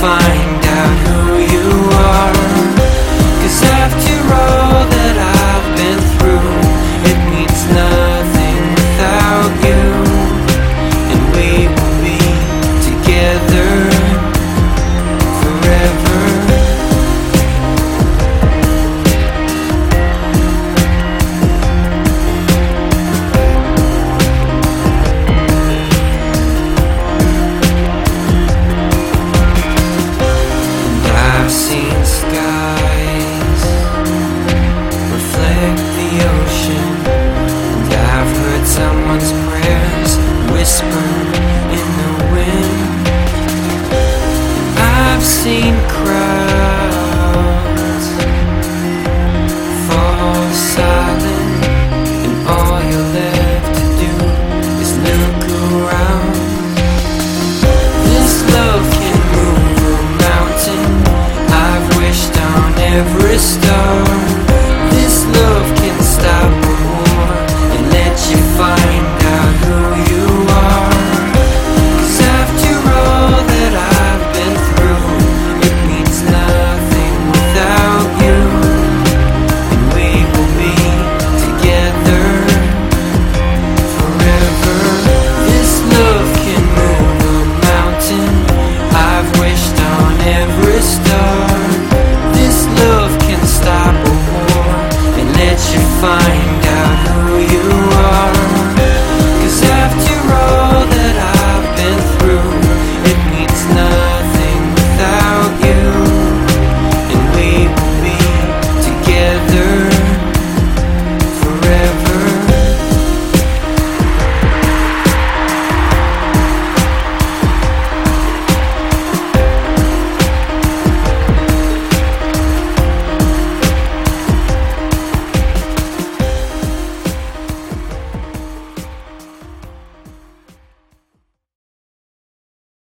Fine. in the wind. I've seen crowds fall silent, and all you're left to do is look around. This love can move a mountain. I've wished on every star. every star. This love can a war and let you find.